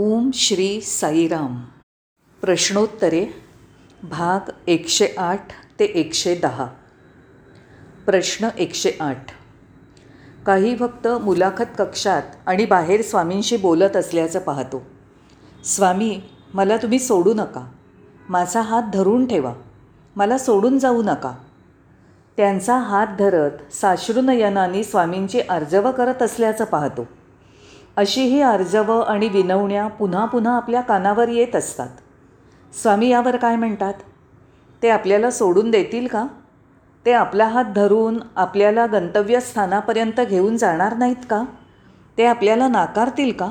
ओम श्री साईराम. प्रश्नोत्तरे भाग एकशे आठ ते एकशे दहा. प्रश्न एकशे आठ. काही भक्त मुलाखत कक्षात आणि बाहेर स्वामींशी बोलत असल्याचं पाहतो. स्वामी मला तुम्ही सोडू नका. माझा हात धरून ठेवा. मला सोडून जाऊ नका. त्यांचा हात धरत साश्रुनयनाने स्वामींची अर्जव करत असल्याचं पाहतो. अशी ही अर्जवं आणि विनवण्या पुन्हा पुन्हा आपल्या कानावर येत असतात. स्वामी यावर काय म्हणतात? ते आपल्याला सोडून देतील का? ते आपला हात धरून आपल्याला गंतव्यस्थानापर्यंत घेऊन जाणार नाहीत का? ते आपल्याला नाकारतील का?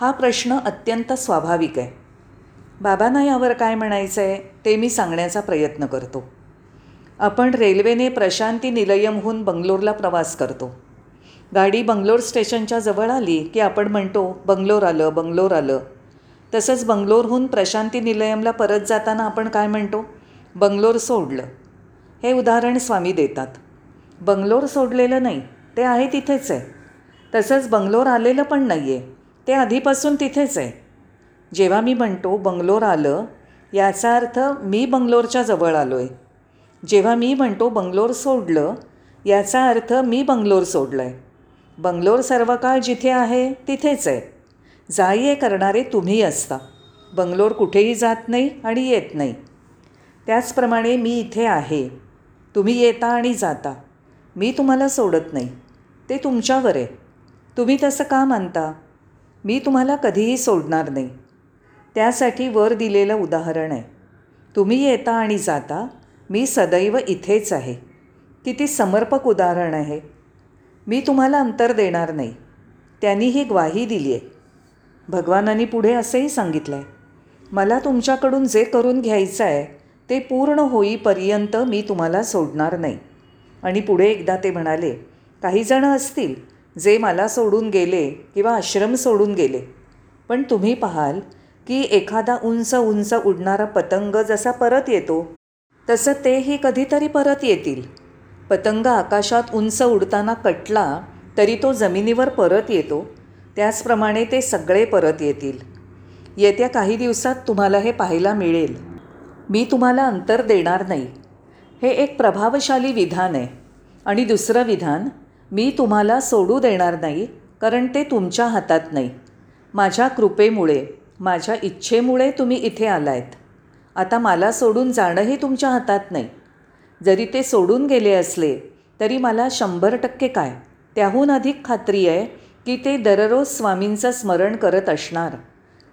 हा प्रश्न अत्यंत स्वाभाविक आहे. बाबांना यावर काय म्हणायचं आहे ते मी सांगण्याचा प्रयत्न करतो. आपण रेल्वेने प्रशांती निलयमहून बंगलोरला प्रवास करतो. गाडी बंगलोर स्टेशनच्या जवळ आली की आपण म्हणतो बंगलोर आलं बंगलोर आलं. तसंच बंगलोरहून प्रशांती निलयमला परत जाताना आपण काय म्हणतो? बंगलोर सोडलं. हे उदाहरण स्वामी देतात. बंगलोर सोडलेलं नाही ते आहे तिथेच आहे. तसंच बंगलोर आलेलं पण नाही आहे ते आधीपासून तिथेच आहे. जेव्हा मी म्हणतो बंगलोर आलं याचा अर्थ मी बंगलोरच्या जवळ आलो आहे जेव्हा मी म्हणतो बंगलोर सोडलं याचा अर्थ मी बंगलोर सोडलं आहे बंगलोर सर्व काळ जिथे आहे तिथेच आहे. जा ये करणारे तुम्ही असता. बंगलोर कुठेही जात नाही आणि येत नाही. त्याचप्रमाणे मी इथे आहे. तुम्ही येता आणि जाता. मी तुम्हाला सोडत नाही. ते तुमच्यावर आहे. तुम्ही तसं का मानता? मी तुम्हाला कधीही सोडणार नाही. त्यासाठी वर दिलेलं उदाहरण आहे. तुम्ही येता आणि जाता मी सदैव इथेच आहे. किती समर्पक उदाहरण आहे. मी तुम्हाला अंतर देणार नाही. त्यांनी ही ग्वाही दिली आहे. भगवानांनी पुढे असंही सांगितलं आहे मला तुमच्याकडून जे करून घ्यायचं आहे ते पूर्ण होईपर्यंत मी तुम्हाला सोडणार नाही. आणि पुढे एकदा ते म्हणाले काहीजणं असतील जे मला सोडून गेले किंवा आश्रम सोडून गेले. पण तुम्ही पाहाल की एखादा उंच उंच उडणारा पतंग जसा परत येतो तसं तेही कधीतरी परत येतील. पतंग आकाशात उंच उडताना कटला तरी तो जमिनीवर परत येतो. त्याचप्रमाणे ते सगळे परत येतील. येत्या काही दिवसात तुम्हाला हे पाहायला मिळेल. मी तुम्हाला अंतर देणार नाही. हे एक प्रभावशाली विधान आहे. आणि दुसरं विधान मी तुम्हाला सोडू देणार नाही कारण ते तुमच्या हातात नाही. माझ्या कृपेमुळे माझ्या इच्छेमुळे तुम्ही इथे आलायत. आता मला सोडून जाणंही तुमच्या हातात नाही. जरी ते सोडून गेले असले तरी मला शंभर टक्के काय? त्याहून अधिक खात्री आहे की ते दररोज स्वामींचं स्मरण करत असणार.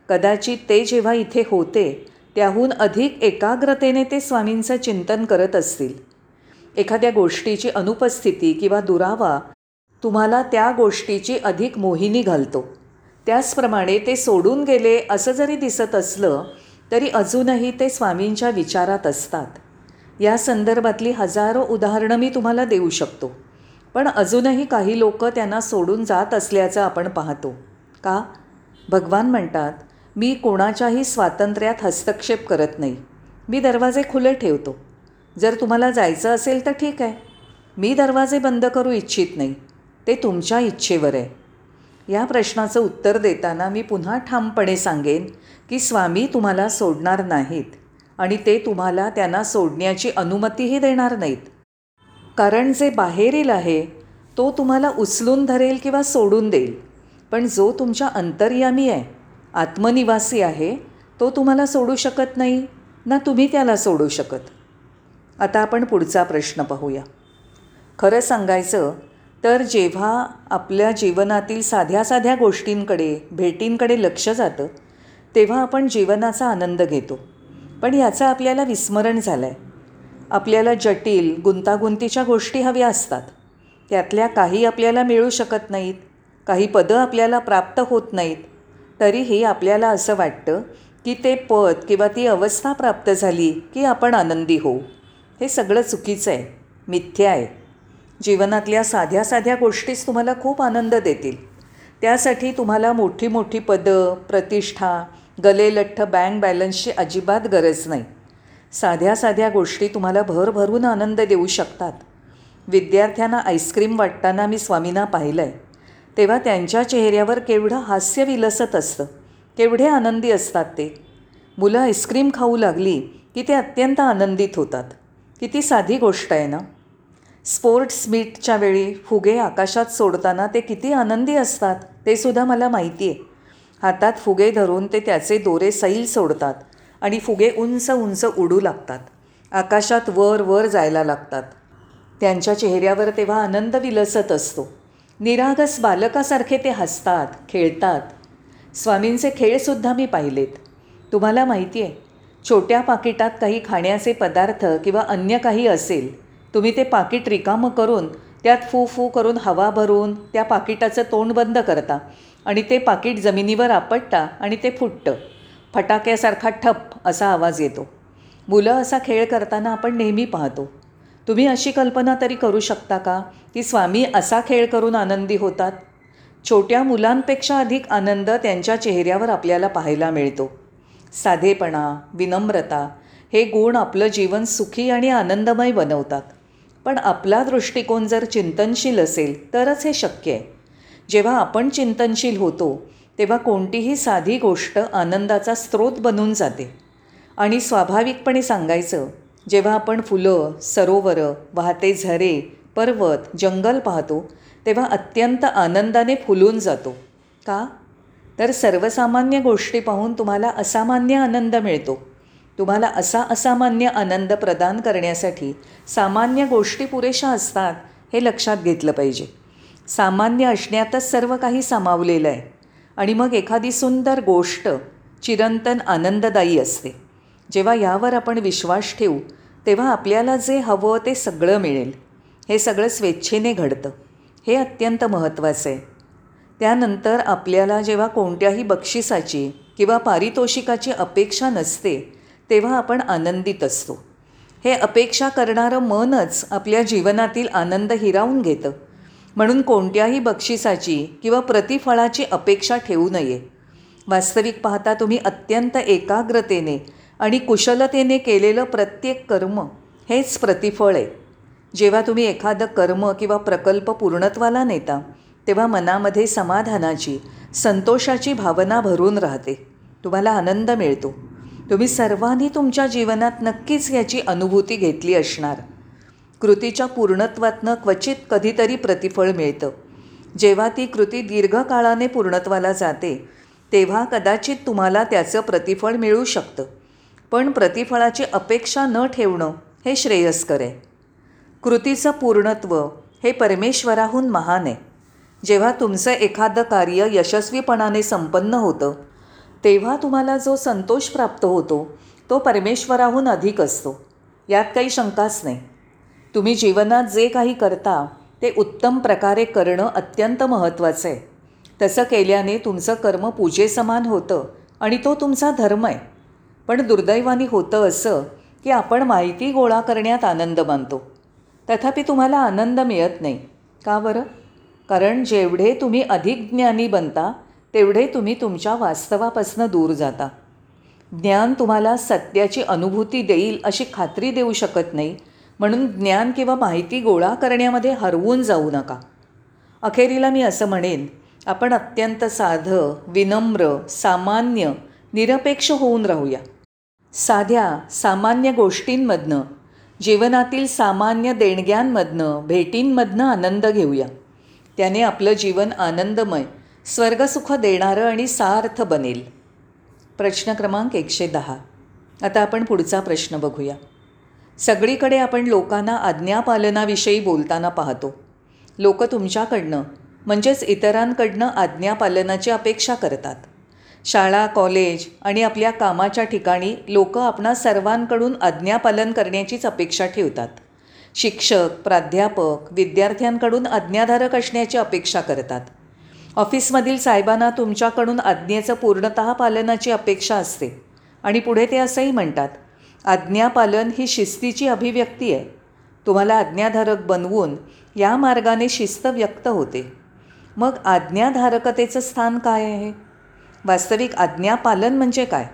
कदाचित ते जेव्हा इथे होते त्याहून अधिक एकाग्रतेने ते स्वामींचं चिंतन करत असतील. एखाद्या गोष्टीची अनुपस्थिती किंवा दुरावा तुम्हाला त्या गोष्टीची अधिक मोहिनी घालतो. त्याचप्रमाणे ते सोडून गेले असं जरी दिसत असलं तरी अजूनही ते स्वामींच्या विचारात असतात. या संदर्भातली हजारो उदाहरणं मी तुम्हाला देऊ शकतो. पण अजूनही काही लोक त्यांना सोडून जात असल्याचं आपण पाहतो. का? भगवान म्हणतात मी कोणाच्याही स्वातंत्र्यात हस्तक्षेप करत नाही. मी दरवाजे खुले ठेवतो. जर तुम्हाला जायचं असेल तर ठीक आहे. मी दरवाजे बंद करू इच्छित नाही. ते तुमच्या इच्छेवर आहे. या प्रश्नाचं उत्तर देताना मी पुन्हा ठामपणे सांगेन की स्वामी तुम्हाला सोडणार नाहीत. आणि ते तुम्हाला त्यांना सोडण्याची अनुमतीही देणार नाहीत. कारण जे बाहेरील आहे तो तुम्हाला उचलून धरेल किंवा सोडून देईल. पण जो तुमच्या अंतर्यामी आहे आत्मनिवासी आहे तो तुम्हाला सोडू शकत नाही ना तुम्ही त्याला सोडू शकत. आता आपण पुढचा प्रश्न पाहूया. खरं सांगायचं तर जेव्हा आपल्या जीवनातील साध्या साध्या गोष्टींकडे भेटींकडे लक्ष जातं तेव्हा आपण जीवनाचा आनंद घेतो. पण याचं आपल्याला विस्मरण झालं आहे आपल्याला जटिल गुंतागुंतीच्या गोष्टी हव्या असतात. त्यातल्या काही आपल्याला मिळू शकत नाहीत काही पदं आपल्याला प्राप्त होत नाहीत. तरीही आपल्याला असं वाटतं की ते पद किंवा ती अवस्था प्राप्त झाली की आपण आनंदी होऊ. हे सगळं चुकीचं आहे मिथ्या आहे. जीवनातल्या साध्या साध्या गोष्टीच तुम्हाला खूप आनंद देतील. त्यासाठी तुम्हाला मोठी मोठी पदं प्रतिष्ठा गलेलठ्ठ बँक बॅलन्सची अजिबात गरज नाही. साध्या साध्या गोष्टी तुम्हाला भरभरून आनंद देऊ शकतात. विद्यार्थ्यांना आईस्क्रीम वाटताना मी स्वामींना पाहिलं आहे तेव्हा त्यांच्या चेहऱ्यावर केवढं हास्य विलसत असतं केवढे आनंदी असतात ते. मुलं आईस्क्रीम खाऊ लागली की ते अत्यंत आनंदित होतात. किती साधी गोष्ट आहे ना? स्पोर्ट्स मीटच्या वेळी फुगे आकाशात सोडताना ते किती आनंदी असतात ते सुद्धा मला माहिती आहे हातात फुगे धरून ते त्याचे दोरे सैल सोडतात आणि फुगे उंच उंच उडू लागतात. आकाशात वर वर जायला लागतात. त्यांच्या चेहऱ्यावर तेव्हा आनंद विलसत असतो. निरागस बालकासारखे ते हसतात खेळतात. स्वामींचे खेळसुद्धा मी पाहिलेत. तुम्हाला माहिती आहे छोट्या पाकिटात काही खाण्याचे पदार्थ किंवा अन्य काही असेल तुम्ही ते पाकिट रिकामं करून त्यात फू फू करून हवा भरून त्या पाकिटाचं तोंड बंद करता आणि ते पाकिट जमिनीवर आपटता आणि ते फुटतं. फटाक्यासारखा ठप असा आवाज येतो. मुलं असा खेळ करताना आपण नेहमी पाहतो. तुम्ही अशी कल्पना तरी करू शकता का की स्वामी असा खेळ करून आनंदी होतात? छोट्या मुलांपेक्षा अधिक आनंद त्यांच्या चेहऱ्यावर आपल्याला पाहायला मिळतो. साधेपणा विनम्रता हे गुण आपलं जीवन सुखी आणि आनंदमय बनवतात. पण आपला दृष्टिकोन जर चिंतनशील असेल तरच हे शक्य आहे. जेव्हा आपण चिंतनशील होतो तेव्हा कोणतीही साधी गोष्ट आनंदाचा स्रोत बनून जाते. आणि स्वाभाविकपणे सांगायचं जेव्हा आपण फुलं सरोवरं वाहते झरे पर्वत जंगल पाहतो तेव्हा अत्यंत आनंदाने फुलून जातो. का? तर सर्वसामान्य गोष्टी पाहून तुम्हाला असामान्य आनंद मिळतो. तुम्हाला असा असामान्य आनंद प्रदान करण्यासाठी सामान्य गोष्टी पुरेशा असतात हे लक्षात घेतलं पाहिजे. सामान्य असण्यातच सर्व काही सामावलेलं आहे. आणि मग एखादी सुंदर गोष्ट चिरंतन आनंददायी असते. जेव्हा यावर आपण विश्वास ठेवू तेव्हा आपल्याला जे हवं ते सगळं मिळेल. हे सगळं स्वेच्छेने घडतं. हे अत्यंत महत्त्वाचं आहे. त्यानंतर आपल्याला जेव्हा कोणत्याही बक्षिसाची किंवा पारितोषिकाची अपेक्षा नसते तेव्हा आपण आनंदित असतो. हे अपेक्षा करणारं मनच आपल्या जीवनातील आनंद हिरावून घेतं. म्हणून कोणत्याही बक्षिसाची किंवा प्रतिफळाची अपेक्षा ठेवू नये. वास्तविक पाहता तुम्ही अत्यंत एकाग्रतेने आणि कुशलतेने केलेलं प्रत्येक कर्म हेच प्रतिफळ आहे. जेव्हा तुम्ही एखादं कर्म किंवा प्रकल्प पूर्णत्वाला नेता तेव्हा मनामध्ये समाधानाची संतोषाची भावना भरून राहते. तुम्हाला आनंद मिळतो. तुम्ही सर्वांनी तुमच्या जीवनात नक्कीच याची अनुभूती घेतली असणार. कृतीच्या पूर्णत्वातनं क्वचित कधीतरी प्रतिफळ मिळतं. जेव्हा ती कृती दीर्घकाळाने पूर्णत्वाला जाते तेव्हा कदाचित तुम्हाला त्याचं प्रतिफळ मिळू शकतं. पण प्रतिफळाची अपेक्षा न ठेवणं हे श्रेयस्कर आहे. कृतीचं पूर्णत्व हे परमेश्वराहून महान आहे. जेव्हा तुमचं एखादं कार्य यशस्वीपणाने संपन्न होतं तेव्हा तुम्हाला जो संतोष प्राप्त होतो तो परमेश्वराहून अधिक असतो. यात काही शंकाच नाही. तुम्ही जीवनात जे काही करता ते उत्तम प्रकारे करणं अत्यंत महत्त्वाचं आहे. तसं केल्याने तुमचं कर्म पूजेसमान होतं आणि तो तुमचा धर्म आहे. पण दुर्दैवाने होतं असं की आपण माहिती गोळा करण्यात आनंद मानतो. तथापि तुम्हाला आनंद मिळत नाही. का बरं? कारण जेवढे तुम्ही अधिक ज्ञानी बनता तेवढे तुम्ही तुमच्या वास्तवापासून दूर जाता. ज्ञान तुम्हाला सत्याची अनुभूती देईल अशी खात्री देऊ शकत नाही म्हणून ज्ञान किंवा माहिती गोळा करण्यामध्ये हरवून जाऊ नका. अखेरीला मी असं म्हणेन आपण अत्यंत साधं विनम्र सामान्य निरपेक्ष होऊन राहूया. साध्या सामान्य गोष्टींमधनं जीवनातील सामान्य देणग्यांमधनं भेटींमधनं आनंद घेऊया. त्याने आपलं जीवन आनंदमय स्वर्गसुख देणारं आणि सार्थ बनेल. प्रश्न क्रमांक एकशे दहा. आता आपण पुढचा प्रश्न बघूया. सगळीकडे आपण लोकांना आज्ञापालनाविषयी बोलताना पाहतो. लोक तुमच्याकडनं म्हणजेच इतरांकडनं आज्ञापालनाची अपेक्षा करतात. शाळा कॉलेज आणि आपल्या कामाच्या ठिकाणी लोक आपणा सर्वांकडून आज्ञापालन करण्याचीच अपेक्षा ठेवतात. शिक्षक प्राध्यापक विद्यार्थ्यांकडून आज्ञाधारक असण्याची अपेक्षा करतात. ऑफिसमधील साहेबांना तुमच्याकडून आज्ञेचं पूर्णत पालनाची अपेक्षा असते. आणि पुढे ते असंही म्हणतात आज्ञापालन ही शिस्तीची अभिव्यक्ती आहे. तुम्हाला आज्ञाधारक बनवून या मार्गाने शिस्त व्यक्त होते. मग आज्ञाधारकतेचं स्थान काय आहे? वास्तविक आज्ञापालन म्हणजे काय?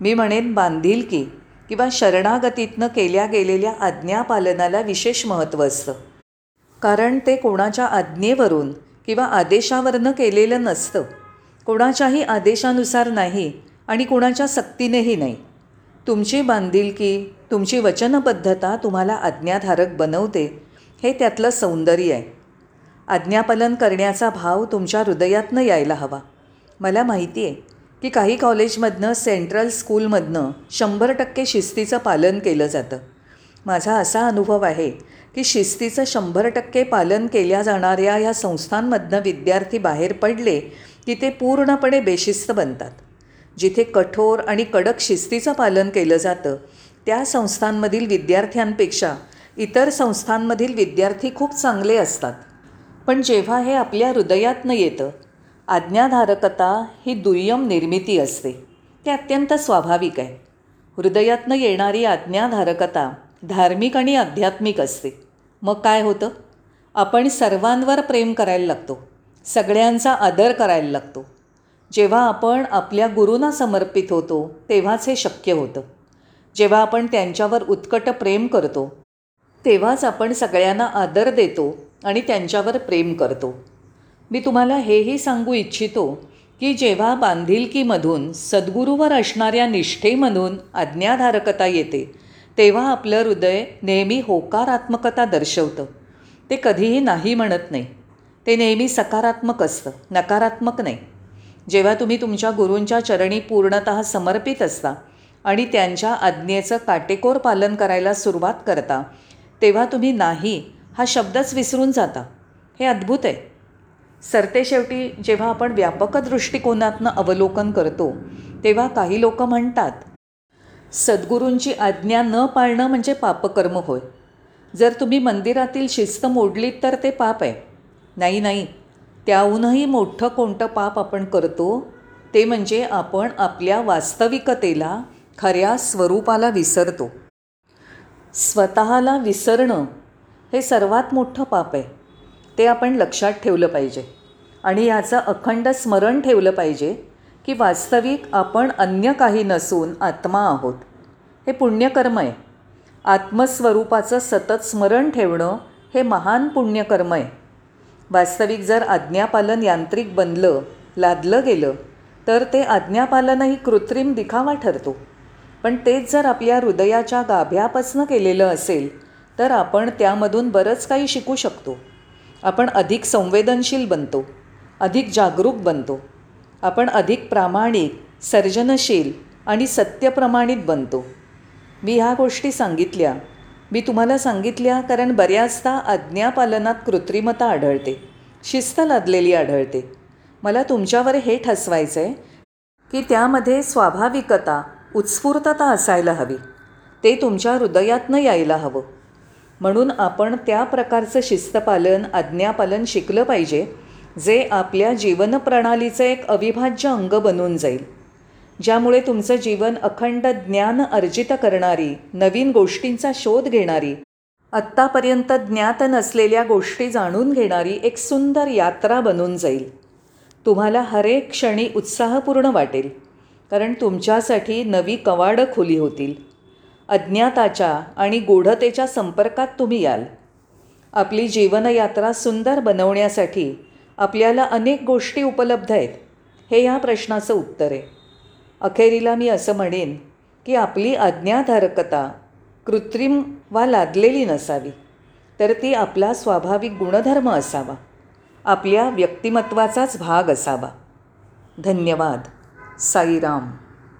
मी म्हणेन बांधिलकी किंवा शरणागतीतनं केल्या गेलेल्या आज्ञापालनाला विशेष महत्त्व असतं. कारण ते कोणाच्या आज्ञेवरून किंवा आदेशावरनं केलेलं नसतं. कोणाच्याही आदेशानुसार नाही आणि कोणाच्या सक्तीनेही नाही. तुमची बांधिलकी तुमची वचनबद्धता तुम्हाला आज्ञाधारक बनवते हे त्यातलं सौंदर्य आहे. आज्ञापालन करण्याचा भाव तुमच्या हृदयातनं यायला हवा. मला माहिती आहे की काही कॉलेजमधनं सेंट्रल स्कूलमधनं शंभर टक्के शिस्तीचं पालन केलं जातं. माझा असा अनुभव आहे की शिस्तीचं शंभर टक्के पालन केल्या जाणाऱ्या या संस्थांमधनं विद्यार्थी बाहेर पडले की ते पूर्णपणे बेशिस्त बनतात. जिथे कठोर आणि कडक शिस्तीचं पालन केलं जातं त्या संस्थांमधील विद्यार्थ्यांपेक्षा इतर संस्थांमधील विद्यार्थी खूप चांगले असतात. पण जेव्हा हे आपल्या हृदयातनं येतं आज्ञाधारकता ही दुय्यम निर्मिती असते. ते अत्यंत स्वाभाविक आहे. हृदयातनं येणारी आज्ञाधारकता धार्मिक आणि आध्यात्मिक असते. मग काय होतं? आपण सर्वांवर प्रेम करायला लागतो. सगळ्यांचा आदर करायला लागतो. जेव्हा आपण आपल्या गुरूंना समर्पित होतो तेव्हाच हे शक्य होतं. जेव्हा आपण त्यांच्यावर उत्कट प्रेम करतो तेव्हाच आपण सगळ्यांना आदर देतो आणि त्यांच्यावर प्रेम करतो. मी तुम्हाला हेही सांगू इच्छितो की जेव्हा बांधिलकीमधून सद्गुरूवर असणाऱ्या निष्ठेमधून आज्ञाधारकता येते तेव्हा आपलं हृदय नेहमी होकारात्मकता दर्शवतं. ते कधीही नाही म्हणत नाही. ते नेहमी सकारात्मक असतं नकारात्मक नाही. जेव्हा तुम्ही तुमच्या गुरूंच्या चरणी पूर्णत समर्पित असता आणि त्यांच्या आज्ञेचं काटेकोर पालन करायला सुरुवात करता तेव्हा तुम्ही नाही हा शब्दच विसरून जाता. हे अद्भुत आहे. सरतेशेवटी जेव्हा आपण व्यापक दृष्टिकोनातनं अवलोकन करतो तेव्हा काही लोक म्हणतात सद्गुरूंची आज्ञा न पाळणं म्हणजे पापकर्म होय. जर तुम्ही मंदिरातील शिस्त मोडलीत तर ते पाप आहे. नाही नाही. त्याहूनही मोठं कोणतं पाप आपण करतो ते म्हणजे आपण आपल्या वास्तविकतेला खऱ्या स्वरूपाला विसरतो. स्वतःला विसरणं हे सर्वात मोठं पाप आहे. ते आपण लक्षात ठेवलं पाहिजे. आणि याचं अखंड स्मरण ठेवलं पाहिजे. की वास्तविक आपण अन्य काही नसून आत्मा आहोत. हे पुण्यकर्म आहे. आत्मस्वरूपाचं सतत स्मरण ठेवणं हे महान पुण्यकर्म आहे. वास्तविक जर आज्ञापालन यांत्रिक बनलं लादलं गेलं तर ते आज्ञापालनही कृत्रिम दिखावा ठरतो. पण तेच जर आपल्या हृदयाच्या गाभ्यापासनं केलेलं असेल तर आपण त्यामधून बरंच काही शिकू शकतो. आपण अधिक संवेदनशील बनतो. अधिक जागरूक बनतो. आपण अधिक प्रामाणिक सर्जनशील आणि सत्यप्रमाणित बनतो. मी ह्या गोष्टी सांगितल्या. मी तुम्हाला सांगितल्या कारण बऱ्याचदा आज्ञापालनात कृत्रिमता आढळते. शिस्त लादलेली आढळते. मला तुमच्यावर हे ठसवायचं आहे की त्यामध्ये स्वाभाविकता उत्स्फूर्तता असायला हवी. ते तुमच्या हृदयातनं यायला हवं. म्हणून आपण त्या प्रकारचं शिस्तपालन आज्ञापालन शिकलं पाहिजे. जे आपल्या जीवनप्रणालीचं एक अविभाज्य अंग बनून जाईल. ज्यामुळे तुमचं जीवन अखंड ज्ञान अर्जित करणारी नवीन गोष्टींचा शोध घेणारी आत्तापर्यंत ज्ञात नसलेल्या गोष्टी जाणून घेणारी एक सुंदर यात्रा बनून जाईल. तुम्हाला हरेक क्षणी उत्साहपूर्ण वाटेल कारण तुमच्यासाठी नवी कवाडं खुली होतील. अज्ञाताच्या आणि गूढतेच्या संपर्कात तुम्ही याल. आपली जीवनयात्रा सुंदर बनवण्यासाठी आपल्याला अनेक गोष्टी उपलब्ध आहेत. हे ह्या प्रश्नाचं उत्तर आहे. अखेरीला मी असं म्हणेन की आपली आज्ञाधारकता कृत्रिम वा लादलेली नसावी तर ती आपला स्वाभाविक गुणधर्म असावा. आपल्या व्यक्तिमत्वाचाच भाग असावा. धन्यवाद. साईराम.